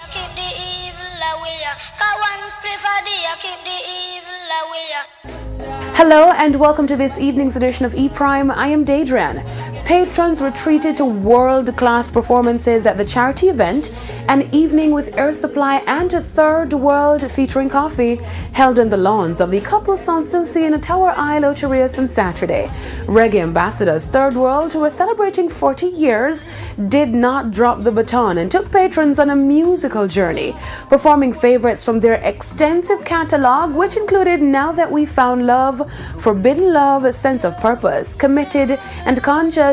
Hello and welcome to this evening's edition of E Prime. I am Daedran. Patrons were treated to world class performances at the charity event, an evening with Air Supply and a Third World featuring Koffee, held on the lawns of the couple Sans Souci in a Tower Isle, Ocho Rios on Saturday. Reggae ambassadors Third World, who were celebrating 40 years, did not drop the baton and took patrons on a musical journey, performing favorites from their extensive catalog, which included Now That We Found Love, Forbidden Love, Sense of Purpose, Committed, and Conscious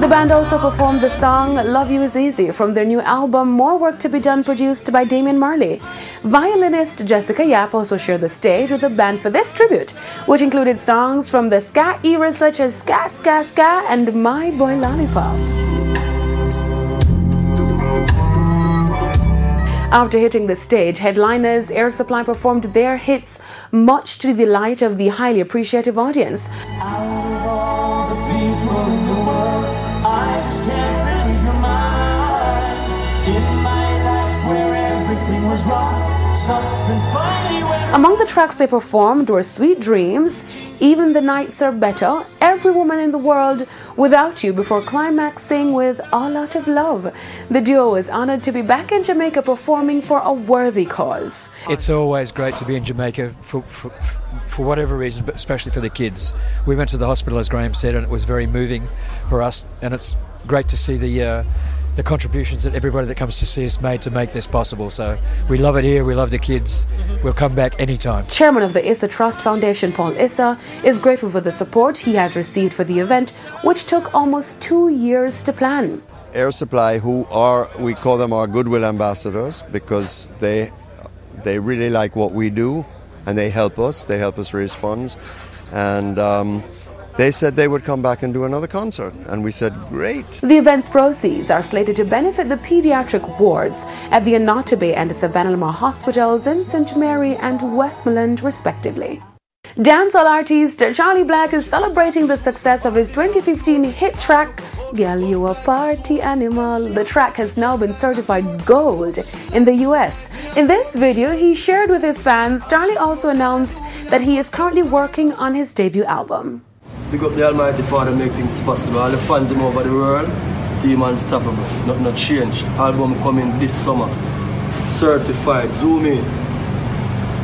The band also performed the song Love You Is Easy from their new album More Work to Be Done, produced by Damian Marley. Violinist Jessica Yap also shared the stage with the band for this tribute, which included songs from the ska era such as Ska Ska Ska and My Boy Lollipop. After hitting the stage, headliners Air Supply performed their hits, much to the delight of the highly appreciative audience. Among the tracks they performed were Sweet Dreams, Even the Nights Are Better, Every Woman in the World, Without You, before climaxing with All Out of Love. The duo is honored to be back in Jamaica performing for a worthy cause. It's always great to be in Jamaica for, for, for whatever reason, but especially for the kids. We went to the hospital, as Graham said, and it was very moving for us, and it's great to see the. Uh, the contributions that everybody that comes to see us made to make this possible. So we love it here. We love the kids. We'll come back anytime. Chairman of the Issa Trust Foundation, Paul Issa, is grateful for the support he has received for the event, which took almost two years to plan. Air Supply, who are we call them our goodwill ambassadors because they they really like what we do and they help us. They help us raise funds, and um, they said they would come back and do another concert, and we said great. The event's proceeds are slated to benefit the pediatric wards at the Annotto Bay and Savanna-la-Mar hospitals in St. Mary and Westmoreland, respectively. Dancehall artist Charly Black is celebrating the success of his 2015 hit track, Girl You a Party Animal. The track has now been certified gold in the US. In this video he shared with his fans, Charly also announced that he is currently working on his debut album. Big up the Almighty Father, make things possible. All the fans them over the world, team unstoppable. Not not change. Album coming this summer. Certified. Zoom in.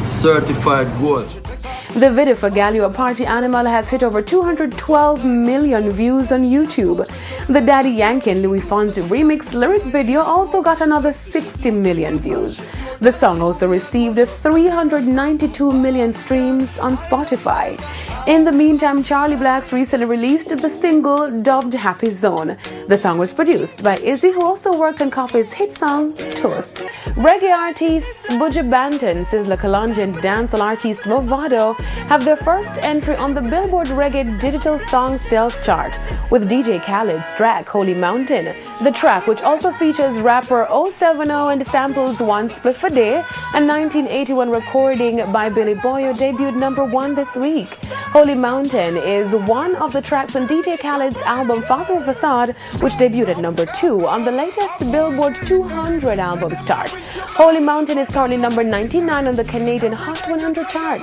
Certified gold. The video for Galio, a party animal, has hit over 212 million views on YouTube. The Daddy Yankee and Luis Fonsi remix lyric video also got another 60 million views. The song also received 392 million streams on Spotify. In the meantime, Charly Blacks recently released the single dubbed Happy Zone. The song was produced by Izzy, who also worked on Koffee's hit song Toast. Reggae artists Buju Banton, Sizzla Kalonji, and dancehall artist Mavado have their first entry on the Billboard Reggae Digital Song Sales Chart with DJ Khaled's track Holy Mountain. The track, which also features rapper 070 and samples One Spliff a Day, a 1981 recording by Billy Boyo, debuted number one this week. Holy Mountain is one of the tracks on DJ Khaled's album Father of Asahd, which debuted at number two on the latest Billboard 200 albums chart. Holy Mountain is currently number 99 on the Canadian Hot 100 chart.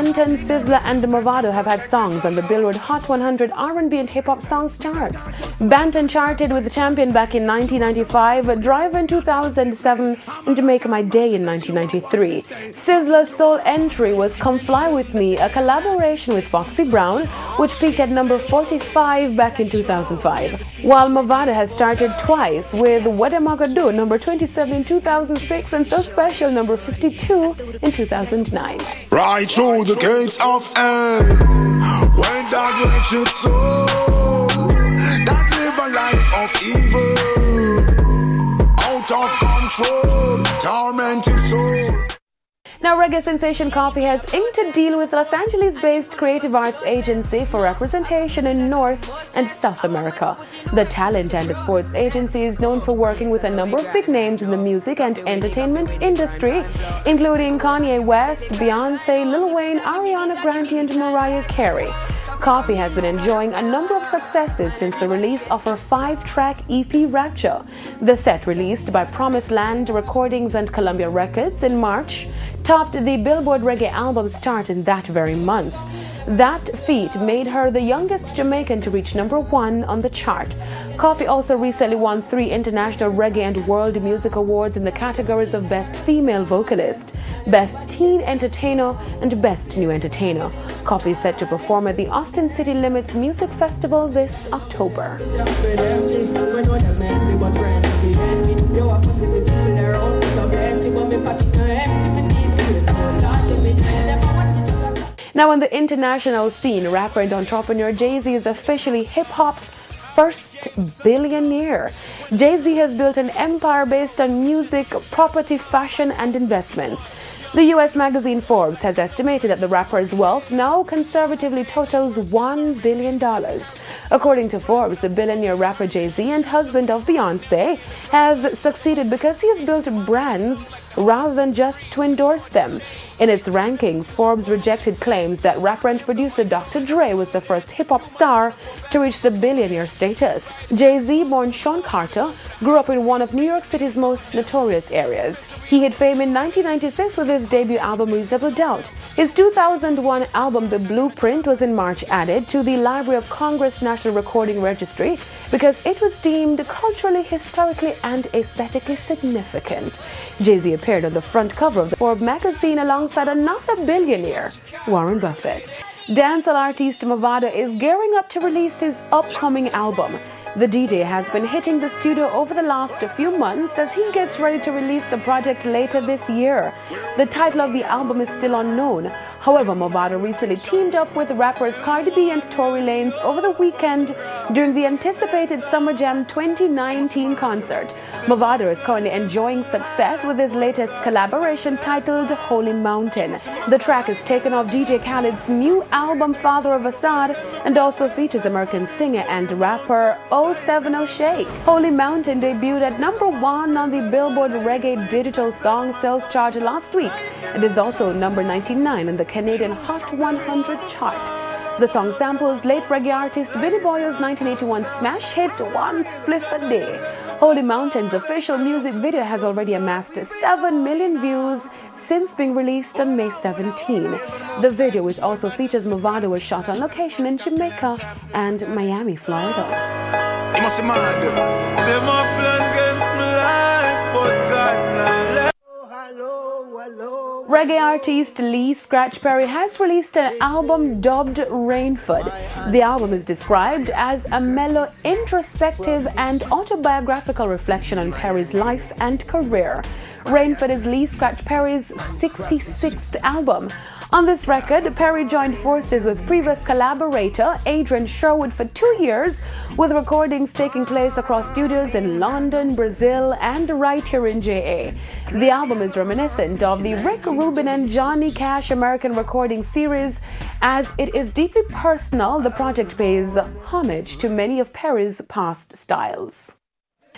Banton, Sizzla, and Mavado have had songs on the Billboard Hot 100 R&B and Hip Hop Songs charts. Banton charted with the champion back in 1995, Drive in 2007, and Make My Day in 1993. Sizzla's sole entry was Come Fly With Me, a collaboration with Foxy Brown, which peaked at number 45 back in 2005. While Mavado has started twice with What Am I Gonna Do, number 27 in 2006, and So Special, number 52 in 2009. Right through the gates of hell. When that wretched soul That live a life of evil. Out of control Tormented soul Now, reggae sensation Koffee has inked a deal with Los Angeles based creative arts agency for representation in North and South America. The talent and sports agency is known for working with a number of big names in the music and entertainment industry, including Kanye West, Beyonce, Lil Wayne, Ariana Grande, and Mariah Carey. Koffee has been enjoying a number of successes since the release of her five track EP Rapture. The set, released by Promised Land Recordings and Columbia Records in March, topped the Billboard Reggae Albums chart in that very month. That feat made her the youngest Jamaican to reach number one on the chart. Koffee also recently won three international reggae and world music awards in the categories of Best Female Vocalist, Best Teen Entertainer, and Best New Entertainer. Koffee set to perform at the Austin City Limits Music Festival this October. Now, on the international scene, rapper and entrepreneur Jay Z is officially hip hop's first billionaire. Jay Z has built an empire based on music, property, fashion, and investments. The US magazine Forbes has estimated that the rapper's wealth now conservatively totals $1 billion. According to Forbes, the billionaire rapper Jay Z and husband of Beyonce has succeeded because he has built brands rather than just to endorse them. In its rankings, Forbes rejected claims that rapper and producer Dr. Dre was the first hip hop star to reach the billionaire status. Jay Z, born Sean Carter, grew up in one of New York City's most notorious areas. He hit fame in 1996 with his debut album Reasonable Doubt. His 2001 album The Blueprint was in March added to the Library of Congress National Recording Registry because it was deemed culturally, historically, and aesthetically significant. Jay Z appeared on the front cover of the Forbes magazine alongside another billionaire, Warren Buffett. Dancehall artist Mavado is gearing up to release his upcoming album. The DJ has been hitting the studio over the last few months as he gets ready to release the project later this year. The title of the album is still unknown. However, Mavado recently teamed up with rappers Cardi B and Tory Lanez over the weekend during the anticipated Summer Jam 2019 concert. Mavado is currently enjoying success with his latest collaboration titled Holy Mountain. The track is taken off DJ Khaled's new album Father of Asahd and also features American singer and rapper 070 Shake. Holy Mountain debuted at number one on the Billboard Reggae Digital Song Sales chart last week. It is also number 99 on the Canadian Hot 100 chart. The song samples late reggae artist Billy Boyo's 1981 smash hit One Spliff a Day. Holy Mountain's official music video has already amassed 7 million views since being released on May 17. The video, which also features Mavado, was shot on location in Jamaica and Miami, Florida. You must Reggae artist Lee Scratch Perry has released an album dubbed Rainford. The album is described as a mellow, introspective, and autobiographical reflection on Perry's life and career. Rainford is Lee Scratch Perry's 66th album. On this record, Perry joined forces with previous collaborator Adrian Sherwood for two years, with recordings taking place across studios in London, Brazil, and right here in JA. The album is reminiscent of the Rick Rubin and Johnny Cash American Recording series. As it is deeply personal, the project pays homage to many of Perry's past styles.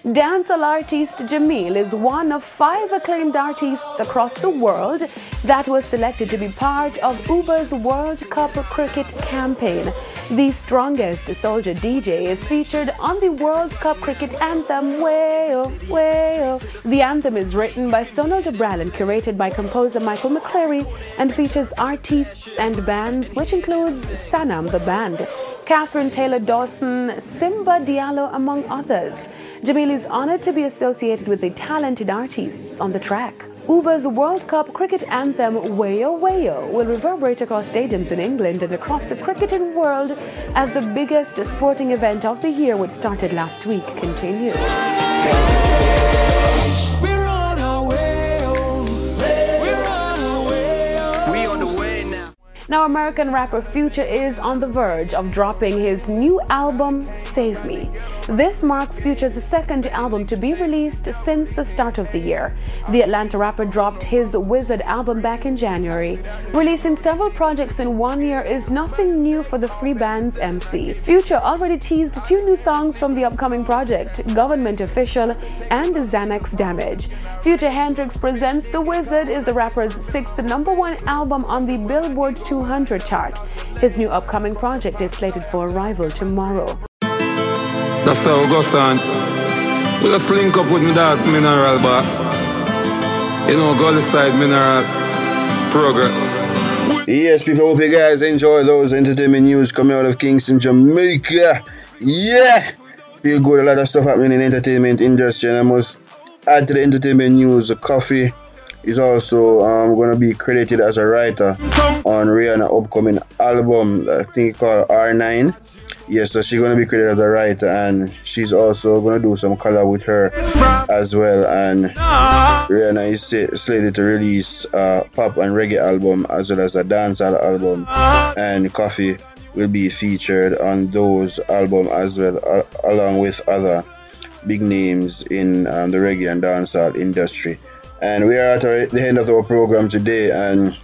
Dancehall artist Jahmiel is one of five acclaimed artists across the world that was selected to be part of Uber's World Cup cricket campaign. The strongest soldier DJ is featured on the World Cup cricket anthem Way-oh, Way-oh. The anthem is written by Sonal Jabral and curated by composer Michael McCleary and features artists and bands, which includes Sanam the band, Catherine Taylor Dawson, Simba Diallo, among others. Jahmiel is honored to be associated with the talented artists on the track. Uber's World Cup cricket anthem Wayo Wayo will reverberate across stadiums in England and across the cricketing world as the biggest sporting event of the year, which started last week, continues. Now. American rapper Future is on the verge of dropping his new album, Save Me. This marks Future's second album to be released since the start of the year. The Atlanta rapper dropped his Wizard album back in January. Releasing several projects in one year is nothing new for the free band's MC. Future already teased two new songs from the upcoming project Government Official and Xanax Damage. Future Hendrix Presents The Wizard is the rapper's sixth number one album on the Billboard 200 chart. His new upcoming project is slated for arrival tomorrow. That's how August on. We just link up with me dog Mineral Boss. You know, Gully Side Mineral Progress. Yes, people, hope you guys enjoy those entertainment news coming out of Kingston, Jamaica. Yeah, feel good. A lot of stuff happening in the entertainment industry, and I must add to the entertainment news. the Koffee is also um, going to be credited as a writer on Rihanna's upcoming album. I think called R9. Yes, so she's going to be credited as a writer, and she's also going to do some color with her as well. And Rihanna is slated to release a pop and reggae album as well as a dancehall album, and Koffee will be featured on those albums as well, along with other big names in um, the reggae and dancehall industry. And we are at our- the end of our program today, and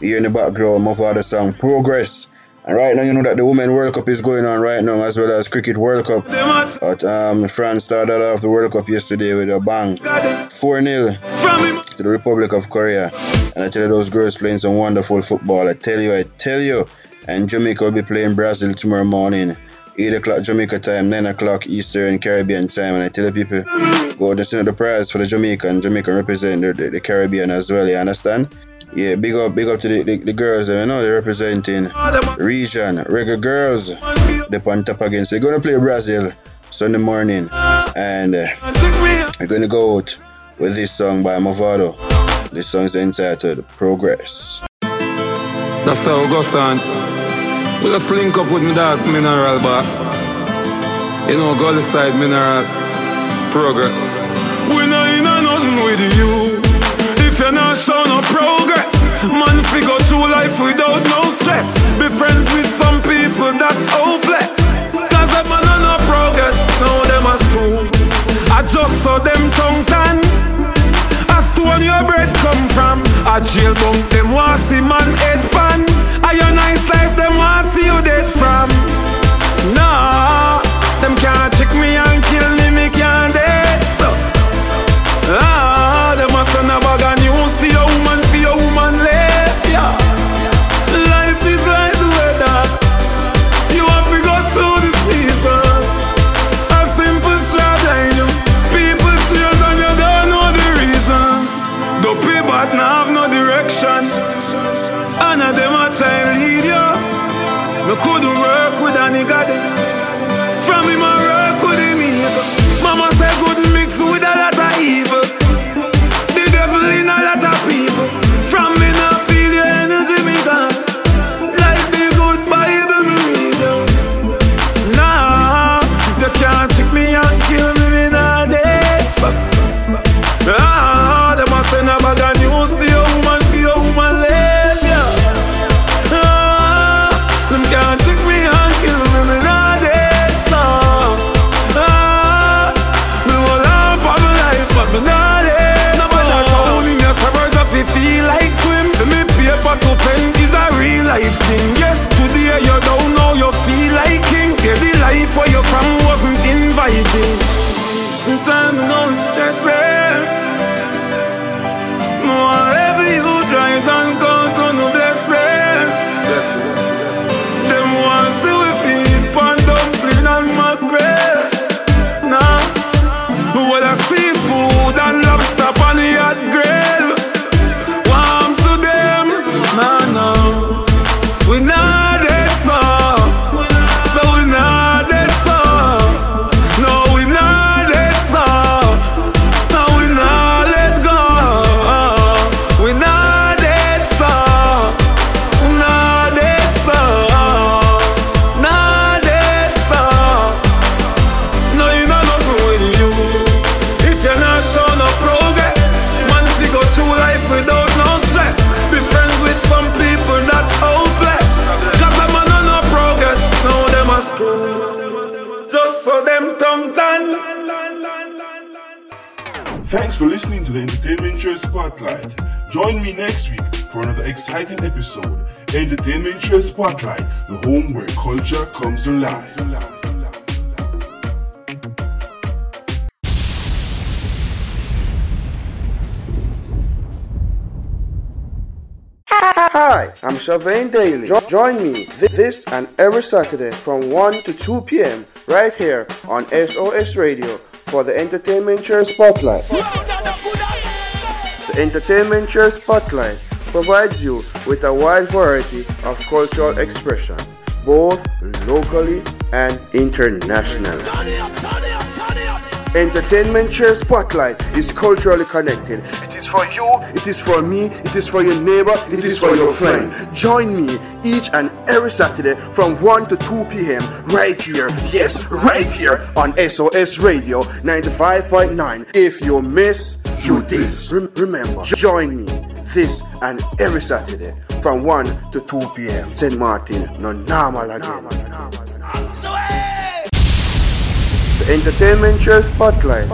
here in the background, Mavado song Progress. And right now, you know that the Women World Cup is going on right now, as well as Cricket World Cup. But um, France started off the World Cup yesterday with a bang 4 0 to the Republic of Korea. And I tell you, those girls playing some wonderful football. I tell you, I tell you. And Jamaica will be playing Brazil tomorrow morning. 8 o'clock Jamaica time, 9 o'clock Eastern Caribbean time. And I tell the people, go to send the prize for the Jamaican. Jamaican represent the, the, the Caribbean as well, you understand? Yeah, big up, big up to the, the, the girls. You know they're representing region, reggae girls. They're on top again. So they're gonna play Brazil Sunday morning, and uh, we're gonna go out with this song by Mavado. This song's entitled Progress. That's how August on. We just link up with me dog Mineral Boss. You know, Gully Side Mineral Progress. We not in a nothing with you. If you're not show no progress, man, figure through life without no stress. Be friends with some Spotlight, the home where culture comes alive. Hi, I'm Charvain Daly. Jo- join me thi- this and every Saturday from 1 to 2 p.m. right here on SOS Radio for the Entertainment Trail Spotlight. The Entertainment Trail Spotlight provides you with a wide variety of cultural expression, both locally and internationally. Entertainment Trail Spotlight is culturally connected. It is for you, it is for me, it is for your neighbor, it is for your friend. Join me each and every Saturday from 1 to 2 p.m. right here, yes, right here on SOS Radio 95.9. If you miss, you this. Rem- remember, join me this and every Saturday from 1 to 2 p.m. St. Martin, no normal again. The Entertainment Trail Spotlight.